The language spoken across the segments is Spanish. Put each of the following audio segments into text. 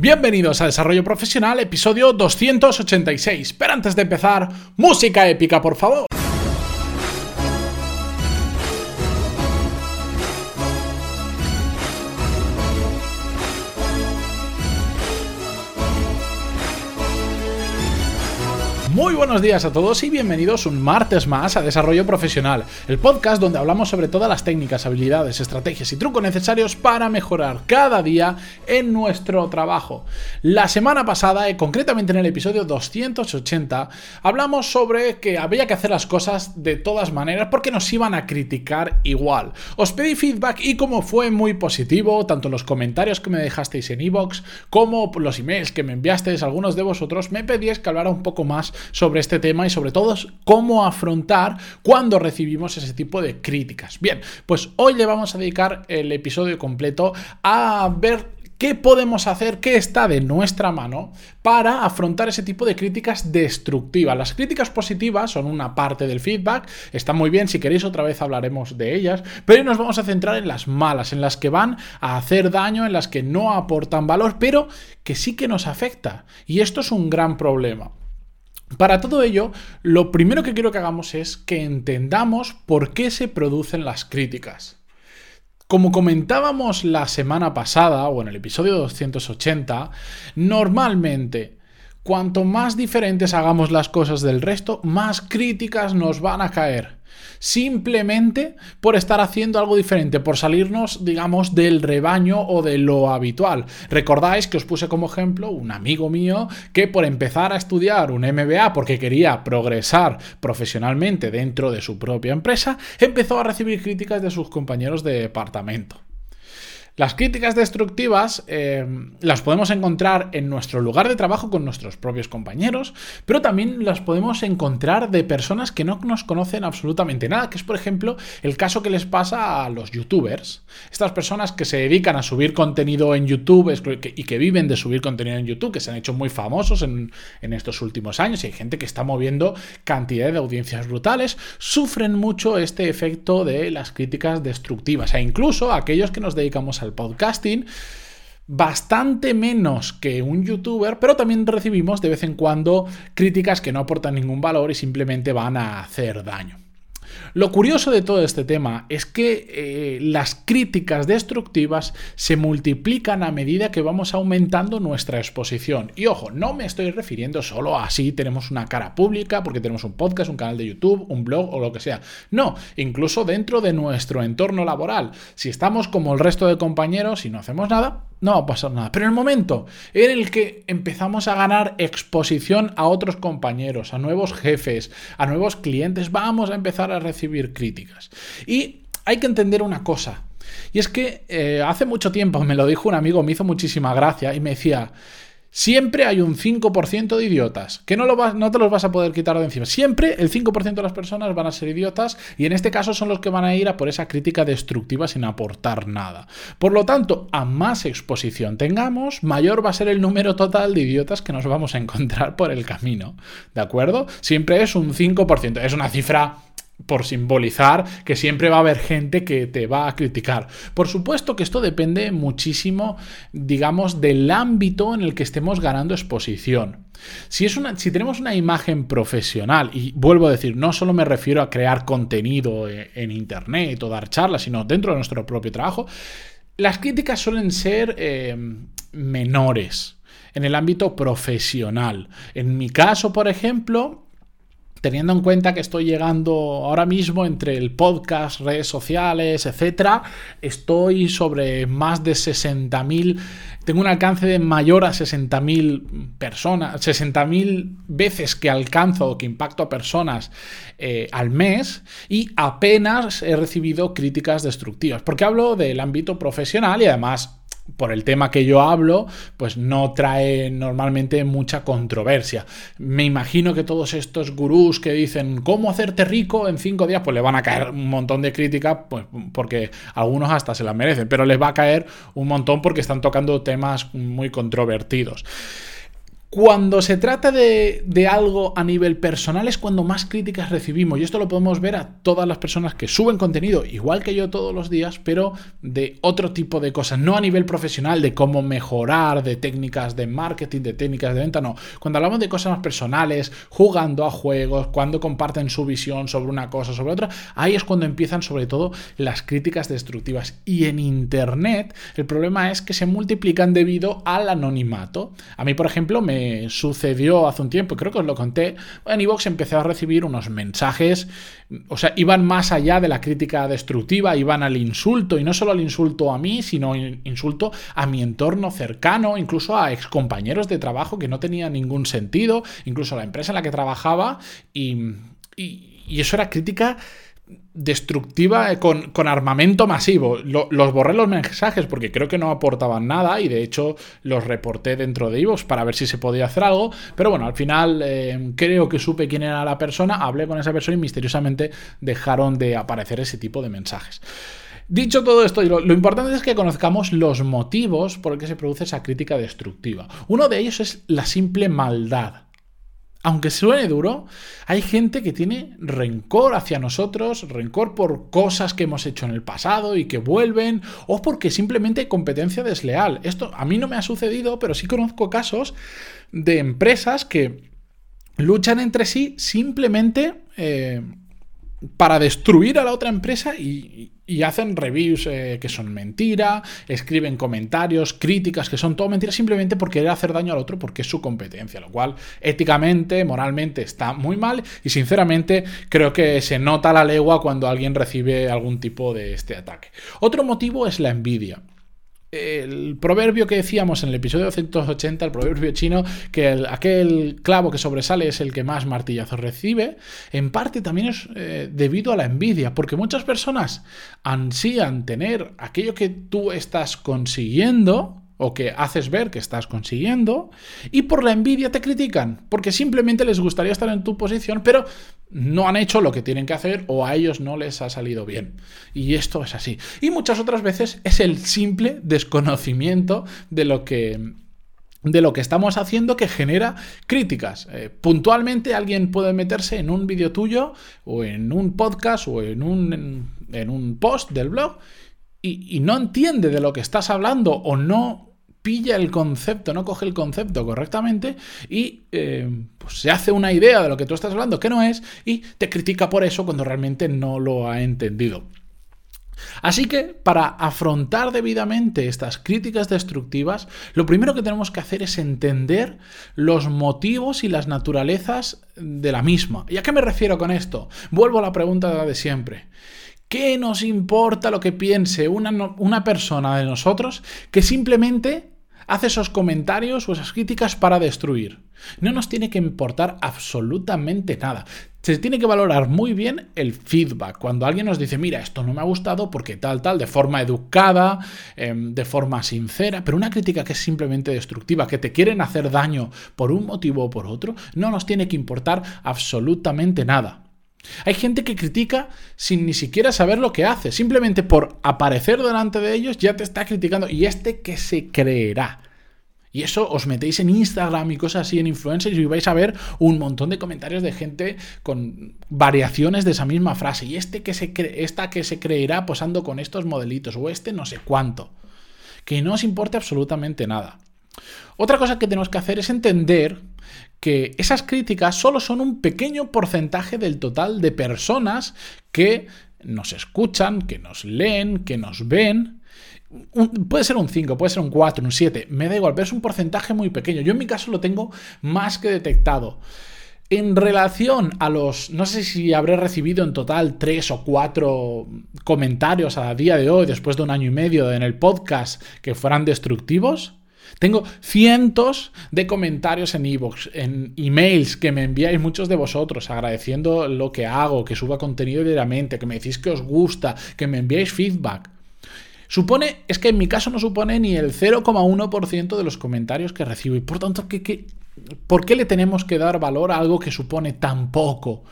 Bienvenidos a Desarrollo Profesional, episodio 286. Pero antes de empezar, música épica, por favor. Buenos días a todos y bienvenidos un martes más a Desarrollo Profesional, el podcast donde hablamos sobre todas las técnicas, habilidades, estrategias y trucos necesarios para mejorar cada día en nuestro trabajo. La semana pasada, y concretamente en el episodio 280, hablamos sobre que había que hacer las cosas de todas maneras porque nos iban a criticar igual. Os pedí feedback y como fue muy positivo, tanto los comentarios que me dejasteis en iVoox como los emails que me enviasteis algunos de vosotros, me pedíais que hablara un poco más sobre este tema y sobre todo cómo afrontar cuando recibimos ese tipo de críticas. Bien, pues hoy le vamos a dedicar el episodio completo a ver ¿Qué podemos hacer? ¿Qué está de nuestra mano para afrontar ese tipo de críticas destructivas? Las críticas positivas son una parte del feedback, está muy bien, si queréis otra vez hablaremos de ellas, pero hoy nos vamos a centrar en las malas, en las que van a hacer daño, en las que no aportan valor, pero que sí que nos afecta. Y esto es un gran problema. Para todo ello, lo primero que quiero que hagamos es que entendamos por qué se producen las críticas. Como comentábamos la semana pasada o en el episodio 280, normalmente cuanto más diferentes hagamos las cosas del resto, más críticas nos van a caer simplemente por estar haciendo algo diferente, por salirnos, digamos, del rebaño o de lo habitual. Recordáis que os puse como ejemplo un amigo mío que por empezar a estudiar un MBA porque quería progresar profesionalmente dentro de su propia empresa, empezó a recibir críticas de sus compañeros de departamento. Las críticas destructivas eh, las podemos encontrar en nuestro lugar de trabajo con nuestros propios compañeros, pero también las podemos encontrar de personas que no nos conocen absolutamente nada, que es por ejemplo el caso que les pasa a los youtubers. Estas personas que se dedican a subir contenido en YouTube y que viven de subir contenido en YouTube, que se han hecho muy famosos en, en estos últimos años y hay gente que está moviendo cantidad de audiencias brutales, sufren mucho este efecto de las críticas destructivas e incluso aquellos que nos dedicamos a podcasting, bastante menos que un youtuber, pero también recibimos de vez en cuando críticas que no aportan ningún valor y simplemente van a hacer daño. Lo curioso de todo este tema es que eh, las críticas destructivas se multiplican a medida que vamos aumentando nuestra exposición. Y ojo, no me estoy refiriendo solo a si tenemos una cara pública, porque tenemos un podcast, un canal de YouTube, un blog o lo que sea. No, incluso dentro de nuestro entorno laboral. Si estamos como el resto de compañeros y no hacemos nada, no va a pasar nada. Pero en el momento en el que empezamos a ganar exposición a otros compañeros, a nuevos jefes, a nuevos clientes, vamos a empezar a recibir críticas. Y hay que entender una cosa. Y es que eh, hace mucho tiempo me lo dijo un amigo, me hizo muchísima gracia y me decía, Siempre hay un 5% de idiotas, que no, te los vas a poder quitar de encima. Siempre el 5% de las personas van a ser idiotas y en este caso son los que van a ir a por esa crítica destructiva sin aportar nada. Por lo tanto, a más exposición tengamos, mayor va a ser el número total de idiotas que nos vamos a encontrar por el camino. ¿De acuerdo? Siempre es un 5%. Es una cifra por simbolizar que siempre va a haber gente que te va a criticar. Por supuesto que esto depende muchísimo, digamos, del ámbito en el que estemos ganando exposición. Si, es una, si tenemos una imagen profesional, y vuelvo a decir, no solo me refiero a crear contenido e, en Internet o dar charlas, sino dentro de nuestro propio trabajo, las críticas suelen ser eh, menores en el ámbito profesional. En mi caso, por ejemplo, teniendo en cuenta que estoy llegando ahora mismo entre el podcast, redes sociales, etcétera, estoy sobre más de 60.000, tengo un alcance de mayor a 60.000 personas, 60.000 veces que alcanzo o que impacto a personas eh, al mes y apenas he recibido críticas destructivas, porque hablo del ámbito profesional y además por el tema que yo hablo, pues no trae normalmente mucha controversia. Me imagino que todos estos gurús que dicen cómo hacerte rico en cinco días, pues le van a caer un montón de críticas, pues porque algunos hasta se las merecen, pero les va a caer un montón porque están tocando temas muy controvertidos. Cuando se trata de, algo a nivel personal es cuando más críticas recibimos y esto lo podemos ver a todas las personas que suben contenido, igual que yo todos los días, pero de otro tipo de cosas, no a nivel profesional, de cómo mejorar, de técnicas de marketing, de técnicas de venta, no. Cuando hablamos de cosas más personales, jugando a juegos, cuando comparten su visión sobre una cosa, sobre otra, ahí es cuando empiezan sobre todo las críticas destructivas. Y en Internet el problema es que se multiplican debido al anonimato. A mí, por ejemplo, me sucedió hace un tiempo, creo que os lo conté, en Evox empecé a recibir unos mensajes, o sea, iban más allá de la crítica destructiva, iban al insulto, y no solo al insulto a mí, sino insulto a mi entorno cercano, incluso a excompañeros de trabajo que no tenía ningún sentido, incluso a la empresa en la que trabajaba, y, y eso era crítica destructiva eh, con, armamento masivo. los borré los mensajes porque creo que no aportaban nada y de hecho los reporté dentro de Ivox para ver si se podía hacer algo. Pero bueno, al final eh, creo que supe quién era la persona, hablé con esa persona y misteriosamente dejaron de aparecer ese tipo de mensajes. Dicho todo esto, lo, lo, importante es que conozcamos los motivos por los que se produce esa crítica destructiva. Uno de ellos es la simple maldad aunque suene duro, hay gente que tiene rencor hacia nosotros, rencor por cosas que hemos hecho en el pasado y que vuelven, o porque simplemente hay competencia desleal. Esto a mí no me ha sucedido, pero sí conozco casos de empresas que luchan entre sí simplemente eh, para destruir a la otra empresa y, hacen reviews eh, que son mentira, escriben comentarios, críticas que son todo mentira, simplemente por querer hacer daño al otro porque es su competencia, lo cual éticamente, moralmente está muy mal y sinceramente creo que se nota la legua cuando alguien recibe algún tipo de este ataque. Otro motivo es la envidia el proverbio que decíamos en el episodio 280, el proverbio chino, que aquel clavo que sobresale es el que más martillazos recibe, en parte también es eh, debido a la envidia, porque muchas personas ansían tener aquello que tú estás consiguiendo, o que haces ver que estás consiguiendo y por la envidia te critican, porque simplemente les gustaría estar en tu posición, pero no han hecho lo que tienen que hacer o a ellos no les ha salido bien. Y esto es así. Y muchas otras veces es el simple desconocimiento de lo que de lo que estamos haciendo que genera críticas. Eh, puntualmente alguien puede meterse en un vídeo tuyo o en un podcast o en un, en, un post del blog y, y, no entiende de lo que estás hablando o no pilla el concepto, no coge el concepto correctamente y eh, pues se hace una idea de lo que tú estás hablando que no es y te critica por eso cuando realmente no lo ha entendido. Así que para afrontar debidamente estas críticas destructivas, lo primero que tenemos que hacer es entender los motivos y las naturalezas de la misma. ¿Y a qué me refiero con esto? Vuelvo a la pregunta de siempre. ¿Qué nos importa lo que piense una, una persona de nosotros que simplemente hace esos comentarios o esas críticas para destruir? No nos tiene que importar absolutamente nada. Se tiene que valorar muy bien el feedback. Cuando alguien nos dice, mira, esto no me ha gustado porque tal, tal, de forma educada, em, de forma sincera, pero una crítica que es simplemente destructiva, que te quieren hacer daño por un motivo o por otro, no nos tiene que importar absolutamente nada. Hay gente que critica sin ni siquiera saber lo que hace. Simplemente por aparecer delante de ellos ya te está criticando. ¿Y este que se creerá? Y eso os metéis en Instagram y cosas así en influencers y vais a ver un montón de comentarios de gente con variaciones de esa misma frase. Y este que se cree, esta que se creerá posando con estos modelitos o este no sé cuánto. Que no os importe absolutamente nada. Otra cosa que tenemos que hacer es entender que esas críticas solo son un pequeño porcentaje del total de personas que nos escuchan, que nos leen, que nos ven. puede ser un 5, puede ser un 4, un 7, me da igual, pero es un porcentaje muy pequeño. Yo en mi caso lo tengo más que detectado. En relación a los, no sé si habré recibido en total 3 o 4 comentarios a día de hoy, después de un año y medio en el podcast, que fueran destructivos, tengo cientos de comentarios en iVoox, en emails que me enviáis muchos de vosotros agradeciendo lo que hago, que suba contenido diariamente, que me decís que os gusta, que me enviáis feedback. Supone, es que en mi caso no supone ni el 0,1% de los comentarios que recibo. Y por tanto, ¿qué, por qué le tenemos que dar valor a algo que supone tan poco?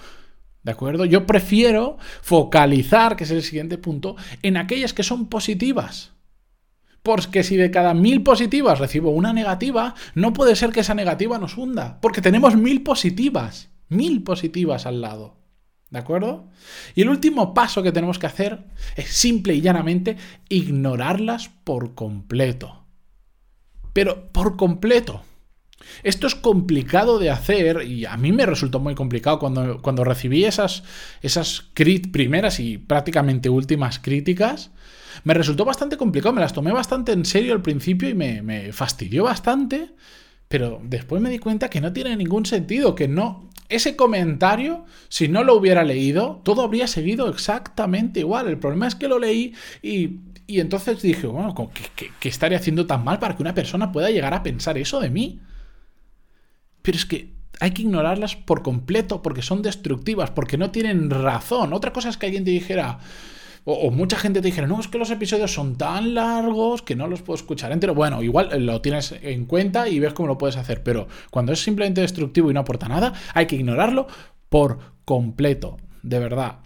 ¿De acuerdo? Yo prefiero focalizar, que es el siguiente punto, en aquellas que son positivas. Porque si de cada mil positivas recibo una negativa, no puede ser que esa negativa nos hunda. Porque tenemos mil positivas. Mil positivas al lado. ¿De acuerdo? Y el último paso que tenemos que hacer es simple y llanamente ignorarlas por completo. Pero por completo. Esto es complicado de hacer y a mí me resultó muy complicado cuando, cuando recibí esas, esas primeras y prácticamente últimas críticas. Me resultó bastante complicado, me las tomé bastante en serio al principio y me, me fastidió bastante, pero después me di cuenta que no tiene ningún sentido, que no, ese comentario, si no lo hubiera leído, todo habría seguido exactamente igual. El problema es que lo leí y, y entonces dije, bueno, ¿qué, qué, estaría haciendo tan mal para que una persona pueda llegar a pensar eso de mí? Pero es que hay que ignorarlas por completo porque son destructivas, porque no tienen razón. Otra cosa es que alguien te dijera, o, mucha gente te dijera, no, es que los episodios son tan largos que no los puedo escuchar entero. Bueno, igual eh, lo tienes en cuenta y ves cómo lo puedes hacer, pero cuando es simplemente destructivo y no aporta nada, hay que ignorarlo por completo, de verdad.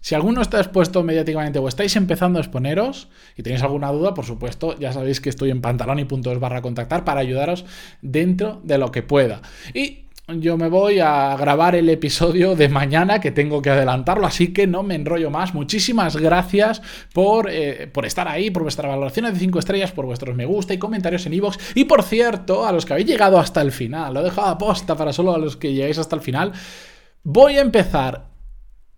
Si alguno está expuesto mediáticamente o estáis empezando a exponeros y tenéis alguna duda, por supuesto, ya sabéis que estoy en pantalón y puntos barra contactar para ayudaros dentro de lo que pueda. Y yo me voy a grabar el episodio de mañana que tengo que adelantarlo, así que no me enrollo más. Muchísimas gracias por, eh, por estar ahí, por vuestras valoraciones de 5 estrellas, por vuestros me gusta y comentarios en iVoox. y por cierto, a los que habéis llegado hasta el final, lo he dejado a posta para solo a los que llegáis hasta el final, voy a empezar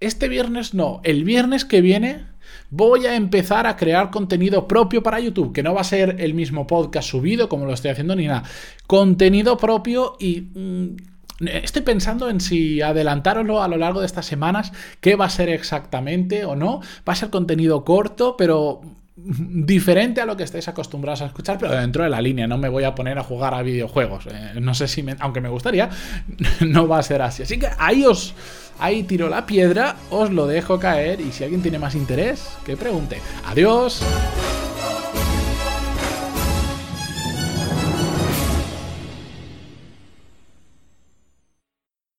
este viernes, no, el viernes que viene voy a empezar a crear contenido propio para YouTube, que no va a ser el mismo podcast subido como lo estoy haciendo ni nada. Contenido propio y mm, Estoy pensando en si adelantároslo a lo largo de estas semanas, qué va a ser exactamente o no. Va a ser contenido corto, pero diferente a lo que estáis acostumbrados a escuchar, pero dentro de la línea. No me voy a poner a jugar a videojuegos. Eh, no sé si, aunque me gustaría, no va a ser así. Así que ahí os, ahí tiro la piedra, os lo dejo caer y si alguien tiene más interés, que pregunte. Adiós.